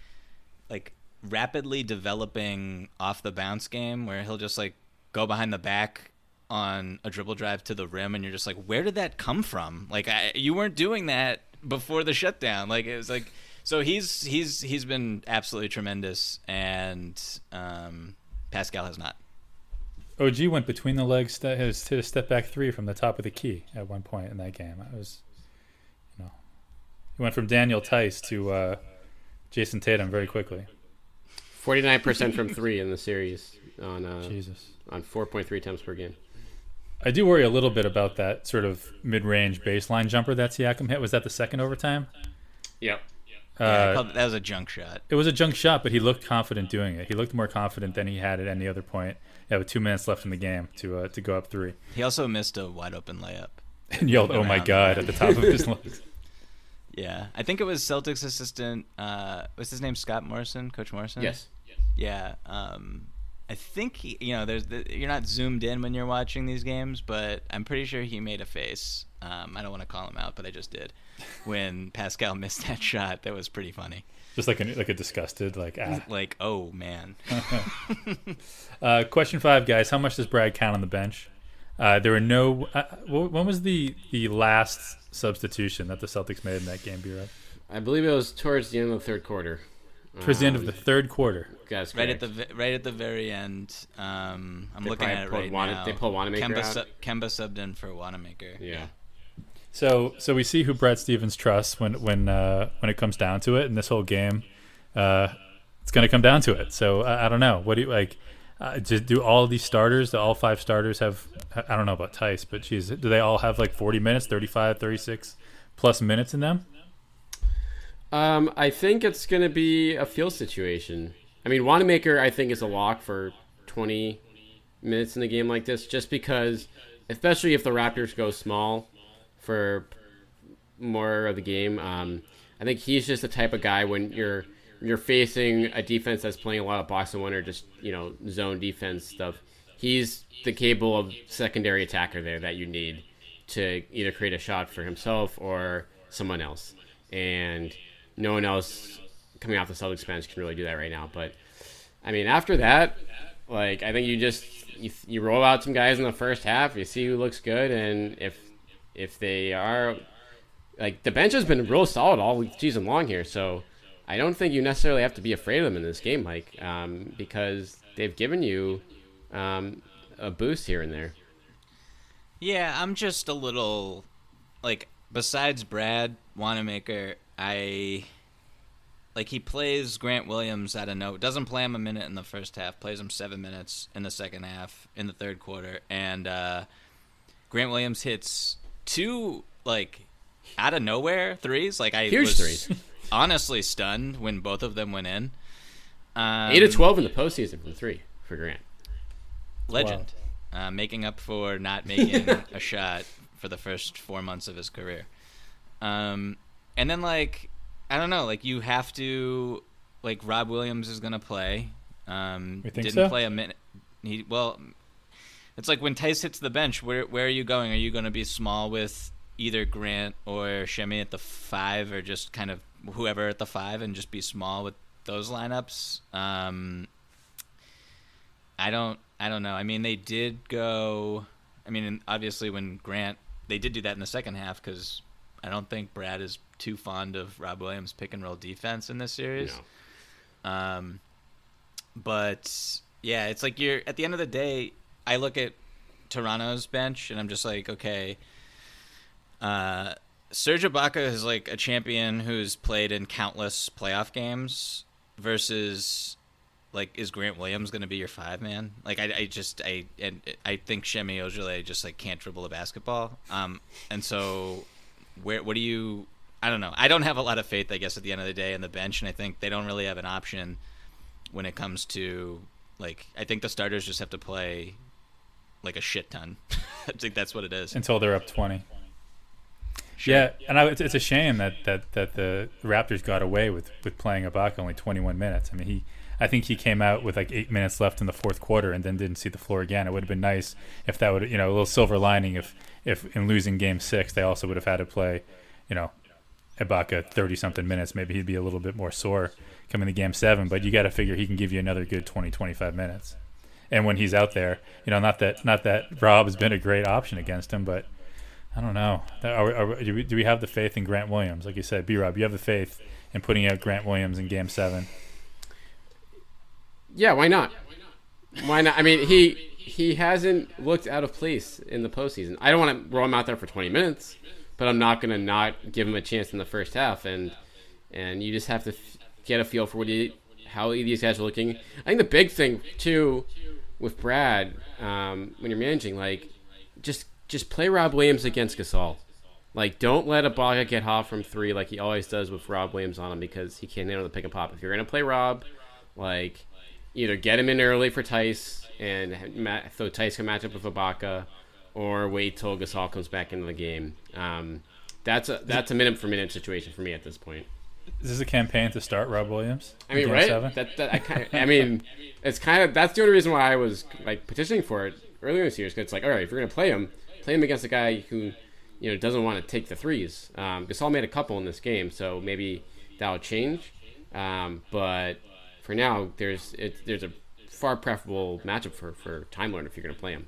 like rapidly developing off the bounce game where he'll just like go behind the back on a dribble drive to the rim and you're just like where did that come from like I, you weren't doing that before the shutdown like it was like so he's he's he's been absolutely tremendous and um, pascal has not OG went between the legs, st- his hit a step back three from the top of the key at one point in that game. I was, you know, he went from Daniel Theis to uh, Jayson Tatum very quickly. Forty nine percent from three in the series on uh, Jesus. on four point three attempts per game. I do worry a little bit about that sort of mid-range baseline jumper that Siakam hit. Was that the second overtime? Yep. Yeah, Uh, called- that was a junk shot it was a junk shot, but he looked confident doing it. He looked more confident than he had at any other point. Yeah, with two minutes left in the game to uh, to go up three, he also missed a wide open layup and yelled, "Oh my god!" at the top of his lungs. yeah i think it was celtics assistant uh what's his name scott morrison coach morrison Yes. Yeah, um, I think he, you know, there's the, you're not zoomed in when you're watching these games, but I'm pretty sure he made a face. Um, I don't want to call him out, but I just did when Pascal missed that shot. That was pretty funny. Just like a, like a disgusted like ah. Like, oh man, Uh, question five, guys. How much does Brad count on the bench? Uh, there were no. Uh, when was the the last substitution that the Celtics made in that game, B. I believe it was towards the end of the third quarter. Towards the end of the third quarter. That's right at the right at the very end. Um, I'm They looking at it pulled right Wana- now. they pull Wanamaker Kemba, out? su- Kemba subbed in for Wanamaker. Yeah. So so we see who Brad Stevens trusts when when uh, when it comes down to it, and this whole game, uh, it's going to come down to it. So I, I don't know. What do you like? Uh, just do all these starters, do all five starters have? I don't know about Theis, but geez, do they all have like 40 minutes, 35, 36 plus minutes in them? Um, I think it's going to be a field situation. I mean, Wanamaker, I think, is a lock for 20 minutes in a game like this, just because, especially if the Raptors go small for more of the game. Um, I think he's just the type of guy when you're you're facing a defense that's playing a lot of box and one or just you know zone defense stuff. He's the capable of secondary attacker there that you need to either create a shot for himself or someone else. And no one else coming off the Celtics bench can really do that right now. But I mean, after that, like I think you just you, you roll out some guys in the first half. You see who looks good, and if if they are like the bench has been real solid all season long here. So I don't think you necessarily have to be afraid of them in this game, Mike, um, because they've given you um, a boost here and there. Yeah, I'm just a little like besides Brad Wanamaker, I like he plays Grant Williams out of no doesn't play him a minute in the first half, plays him seven minutes in the second half in the third quarter, and uh, Grant Williams hits two like out of nowhere threes. Like I Huge was threes. honestly stunned when both of them went in. Um, Eight of twelve in the postseason from three for Grant. legend, uh, making up for not making a shot for the first four months of his career. Um, and then like I don't know, like you have to like Rob Williams is gonna play. Um, didn't so? play a minute. He well, it's like when Theis hits the bench. Where where are you going? Are you gonna be small with either Grant or Semi at the five, or just kind of whoever at the five, and just be small with those lineups? Um, I don't I don't know. I mean, they did go. I mean, obviously when Grant they did do that in the second half because I don't think Brad is too fond of Rob Williams pick and roll defense in this series. No. Um, but yeah, it's like you're at the end of the day. I look at Toronto's bench and I'm just like, okay. Uh, Serge Ibaka is like a champion who's played in countless playoff games versus like is Grant Williams going to be your five man? Like I, I just I and I think Semi Ojeleye just like can't dribble a basketball. Um, and so where what do you? I don't know. I don't have a lot of faith, I guess, at the end of the day in the bench, and I think they don't really have an option when it comes to like I think the starters just have to play like a shit ton. I think that's what it is. until they're up 20. Yeah, and I, it's, it's a shame that, that, that the Raptors got away with, with playing Ibaka only 21 minutes. I mean, he, I think he came out with like eight minutes left in the fourth quarter and then didn't see the floor again. It would have been nice if that would, you know, a little silver lining if, if in losing Game Six they also would have had to play, you know, Ibaka 30 something minutes. Maybe he'd be a little bit more sore coming to Game Seven. But you got to figure he can give you another good 20, 25 minutes. And when he's out there, you know, not that not that Rob has been a great option against him, but I don't know. Are, are, do, we, do we have the faith in Grant Williams? Like you said, B Rob, you have the faith in putting out Grant Williams in Game Seven. Yeah, why not? Why not? I mean, he he hasn't looked out of place in the postseason. I don't want to roll him out there for 20 minutes, but I'm not going to not give him a chance in the first half. And and you just have to f- get a feel for what he, how these guys are looking. I think the big thing too with Brad um, when you're managing, like just just play Rob Williams against Gasol. Like, don't let Ibaka get hot from three like he always does with Rob Williams on him because he can't handle the pick and pop. If you're gonna play Rob, like either get him in early for Theis and so Theis can match up with Ibaka, or wait till Gasol comes back into the game. Um, that's a that's a minute for minute situation for me at this point. Is this a campaign to start Rob Williams? I mean, right? Seven? That, that I kind I mean, it's kind of that's the only reason why I was like petitioning for it earlier this year. Because it's like, all right, if you're gonna play him, play him against a guy who you know doesn't want to take the threes. Um, Gasol made a couple in this game, so maybe that'll change. Um, but for now, there's it, there's a far preferable matchup for for Time Lord if you're gonna play him.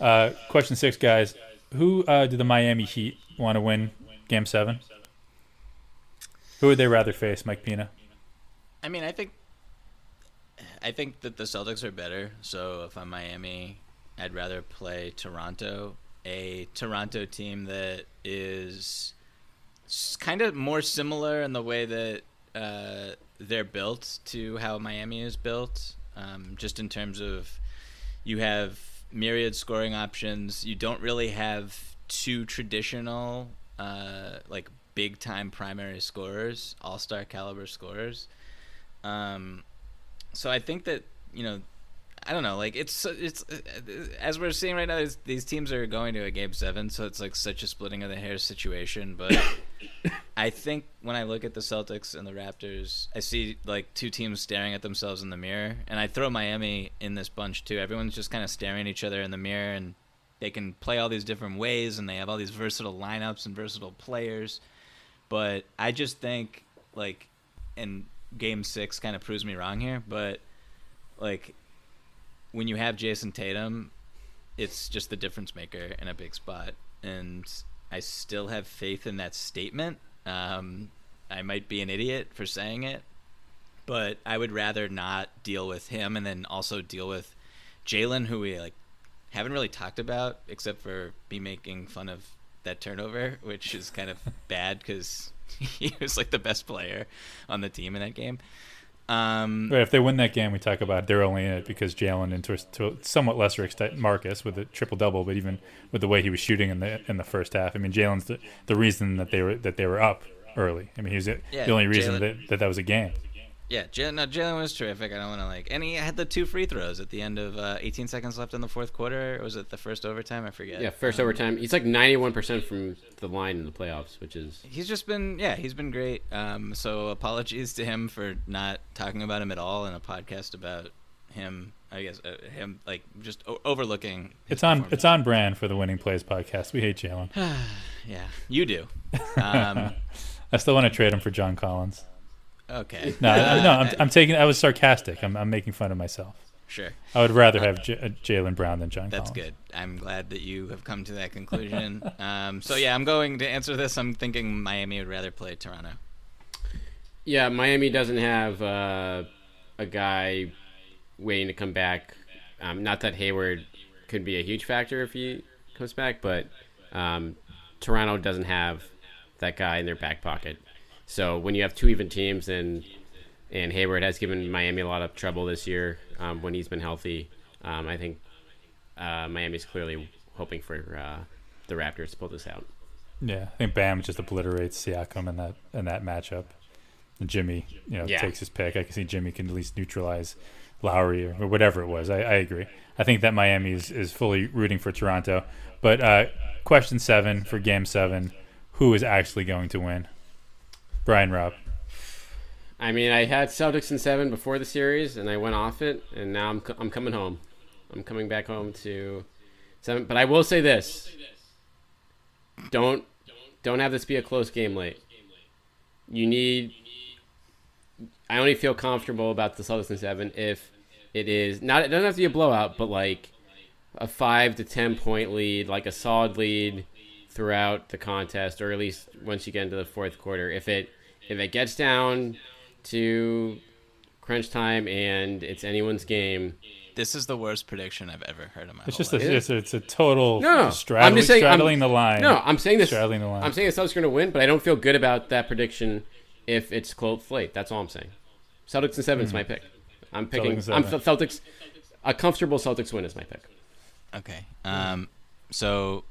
Uh, question six, guys. Who uh, do the Miami Heat want to win Game Seven? Who would they rather face, Mike Pina? I mean, I think I think that the Celtics are better. So if I'm Miami, I'd rather play Toronto, a Toronto team that is kind of more similar in the way that uh, they're built to how Miami is built. Um, just in terms of you have myriad scoring options. You don't really have two traditional uh, like big time primary scorers, all star caliber scorers. Um, so I think that you know, I don't know, like it's it's as we're seeing right now, these teams are going to a game seven, so it's like such a splitting of the hair situation. But I think when I look at the Celtics and the Raptors, I see like two teams staring at themselves in the mirror, and I throw Miami in this bunch too. Everyone's just kind of staring at each other in the mirror, and they can play all these different ways, and they have all these versatile lineups and versatile players. But I just think like, and Game Six kind of proves me wrong here, but like when you have Jayson Tatum, it's just the difference maker in a big spot, and I still have faith in that statement. Um, I might be an idiot for saying it, but I would rather not deal with him and then also deal with Jaylen, who we like haven't really talked about except for me making fun of that turnover, which is kind of bad because he was like the best player on the team in that game. Um, if they win that game, we talk about they're only in it because Jaylen and to, to a somewhat lesser extent Marcus with a triple double, but even with the way he was shooting in the in the first half, I mean Jaylen's the, the reason that they were that they were up early. I mean he was the Yeah, the only reason that, that that was a game. Yeah, Jaylen, no, Jaylen was terrific. I don't want to like, and he had the two free throws at the end of uh, 18 seconds left in the fourth quarter. Or was it the first overtime? I forget. Yeah, first Um, overtime. He's like 91% from the line in the playoffs, which is He's just been, yeah, he's been great. Um, so apologies to him for not talking about him at all in a podcast about him. I guess uh, him like just o- overlooking. It's on it's on brand for the Winning Plays podcast. We hate Jaylen. Yeah, you do. Um, I still want to trade him for John Collins. Okay. No, I, Uh, no, I'm, I'm taking. I was sarcastic. I'm, I'm making fun of myself. sure. I would rather have J- uh, Jaylen Brown than John That's Collins. good. I'm glad that you have come to that conclusion. um, so yeah, I'm going to answer this. I'm thinking Miami would rather play Toronto. Yeah, Miami doesn't have uh, a guy waiting to come back. Um, not that Hayward could be a huge factor if he comes back, but um, Toronto doesn't have that guy in their back pocket. So when you have two even teams and and Hayward has given Miami a lot of trouble this year um, when he's been healthy, um, I think uh, Miami's clearly hoping for uh, the Raptors to pull this out. Yeah, I think Bam just obliterates Siakam in that in that matchup. and Jimmy, you know, Yeah. takes his pick. I can see Jimmy can at least neutralize Lowry or, whatever it was. I, I agree. I think that Miami is, is fully rooting for Toronto. But uh, question seven for Game Seven: Who is actually going to win? Brian Robb. I mean, I had Celtics in seven before the series, and I went off it, and now I'm I'm coming home. I'm coming back home to seven. But I will say this: don't don't have this be a close game late. You need. I only feel comfortable about the Celtics in seven if it is not. It doesn't have to be a blowout, but like a five to ten point lead, like a solid lead throughout the contest, or at least once you get into the fourth quarter. If it if it gets down to crunch time and it's anyone's game, This is the worst prediction I've ever heard in my It's whole just a, life. it's, a, it's a total No, no. straddling, I'm just saying- I'm- straddling the line. no, I'm saying this. straddling the line. I'm saying the Celtics are going to win, but I don't feel good about that prediction if it's close late. That's all I'm saying. Celtics and seven is my pick. I'm picking. Hmm. Celtics I'm. Celtics. A comfortable Celtics win is my pick. Okay. Um, so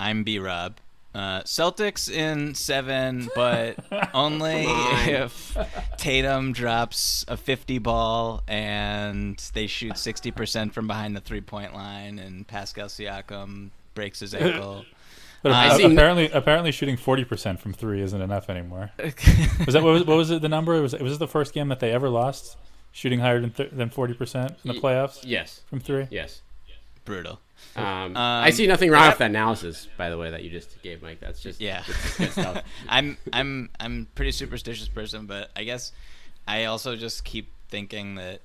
I'm B Rob. Uh, Celtics in seven, but only if Tatum drops a 50 ball and they shoot 60% from behind the three point line and Pascal Siakam breaks his ankle. But I a- see- apparently, apparently, shooting forty percent from three isn't enough anymore. was that what was, what was it? The number was was this the first game that they ever lost, shooting higher than th- than forty percent in the playoffs Yes. from three? Yes. Brutal. Um, I see nothing wrong with that analysis, by the way, that you just gave, Mike. That's just Yeah. that's just good stuff. I'm I'm I'm pretty superstitious person, but I guess I also just keep thinking that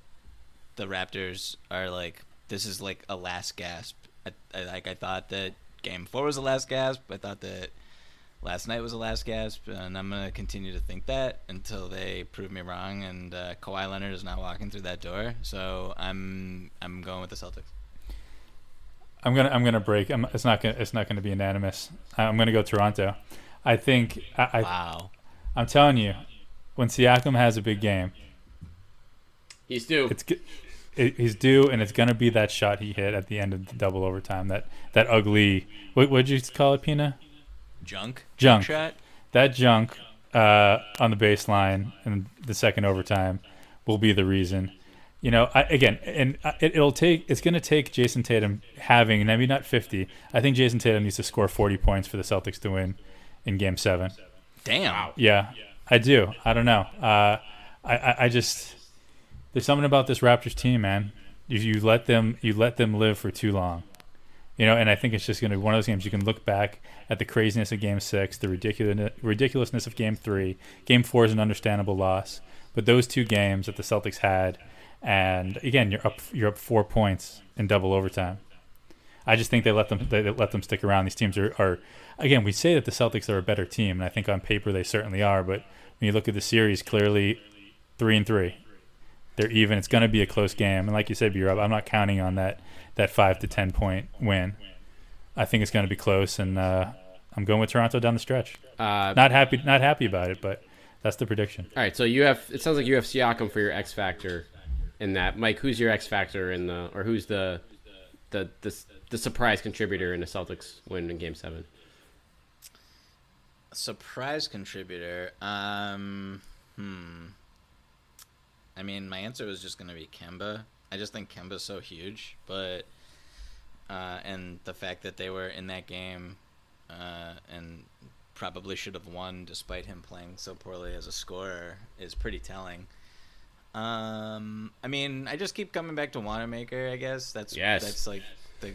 the Raptors are like this is like a last gasp. I, I, like I thought that Game Four was the last gasp. I thought that last night was the last gasp, and I'm gonna continue to think that until they prove me wrong. And uh, Kawhi Leonard is not walking through that door, so I'm I'm going with the Celtics. I'm gonna I'm gonna break. I'm, it's not gonna it's not gonna be unanimous. I'm gonna go Toronto. I think I, I Wow. I'm telling you, when Siakam has a big game, He's due. it's it, he's due, and it's gonna be that shot he hit at the end of the double overtime. That that ugly. What would you call it, Pina? Junk. Junk. shot. that junk uh, on the baseline in the second overtime will be the reason. You know, I, again, and it, it'll take. It's going to take Jayson Tatum having maybe not fifty. I think Jayson Tatum needs to score forty points for the Celtics to win in Game Seven. Damn. Yeah, I do. I don't know. Uh, I, I, I just there's something about this Raptors team, man. You, you let them you let them live for too long, you know. And I think it's just going to be one of those games you can look back at the craziness of Game Six, the ridiculous ridiculousness of Game Three. Game Four is an understandable loss, but those two games that the Celtics had, and again, you're up you're up four points in double overtime. I just think they let them they, they let them stick around. These teams are, are again we say that the Celtics are a better team, and I think on paper they certainly are. But when you look at the series, clearly three and three, they're even. It's going to be a close game, and like you said, B I'm not counting on that that five to ten point win. I think it's going to be close, and uh, I'm going with Toronto down the stretch. Uh, Not happy, not happy about it, but that's the prediction. all right, so you have. It sounds like you have Siakam for your X factor in that. Mike, who's your X factor in the, or who's the, the the the surprise contributor in the Celtics win in Game Seven? Surprise contributor. Um, hmm. I mean, my answer was just going to be Kemba. I just think Kemba's so huge, but uh, and the fact that they were in that game uh, and probably should have won despite him playing so poorly as a scorer is pretty telling. Um, I mean, I just keep coming back to Wanamaker. I guess that's Yes. That's like the.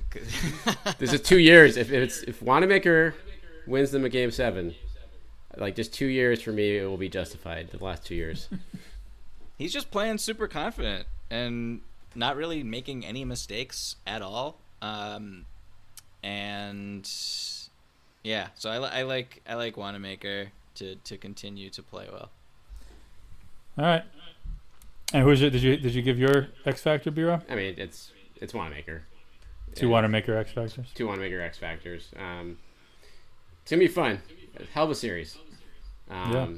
This is two years. If if it's if Wanamaker wins them a Game Seven, like just two years for me, it will be justified. The last two years. he's just playing super confident and not really making any mistakes at all. Um, and yeah, so I, I like I like Wanamaker to to continue to play well. All right. And who's your, did you did you give your X Factor, bureau? I mean, it's it's Wanamaker. Two Yeah. Wanamaker X Factors. Two Wanamaker X factors. Um, it's gonna be fun. Hell of a series. Um, Yeah.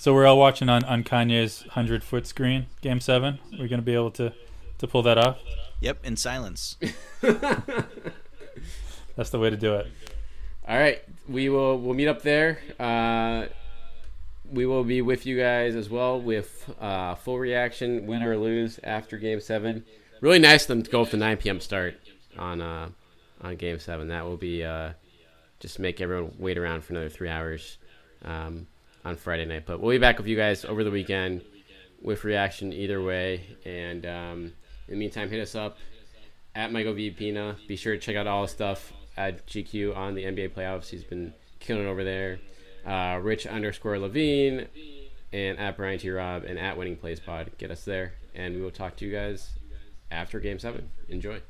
So we're all watching on, on Kanye's hundred foot screen, Game Seven. We're gonna be able to, to pull that off. Yep, in silence. That's the way to do it. All right, we will we'll meet up there. Uh, we will be with you guys as well with uh, full reaction, win or lose after Game Seven. Really nice of them to go with the 9 p.m. start on uh, on Game Seven. That will be uh, just make everyone wait around for another three hours um, on Friday night. But we'll be back with you guys over the weekend with reaction either way. And um, in the meantime, hit us up at Michael V. Pina. Be sure to check out all the stuff at GQ on the NBA playoffs. He's been killing over there. Uh, Rich underscore Levine and at Brian T. Robb and at Winning Plays Pod. Get us there. And we will talk to you guys after game seven. Enjoy.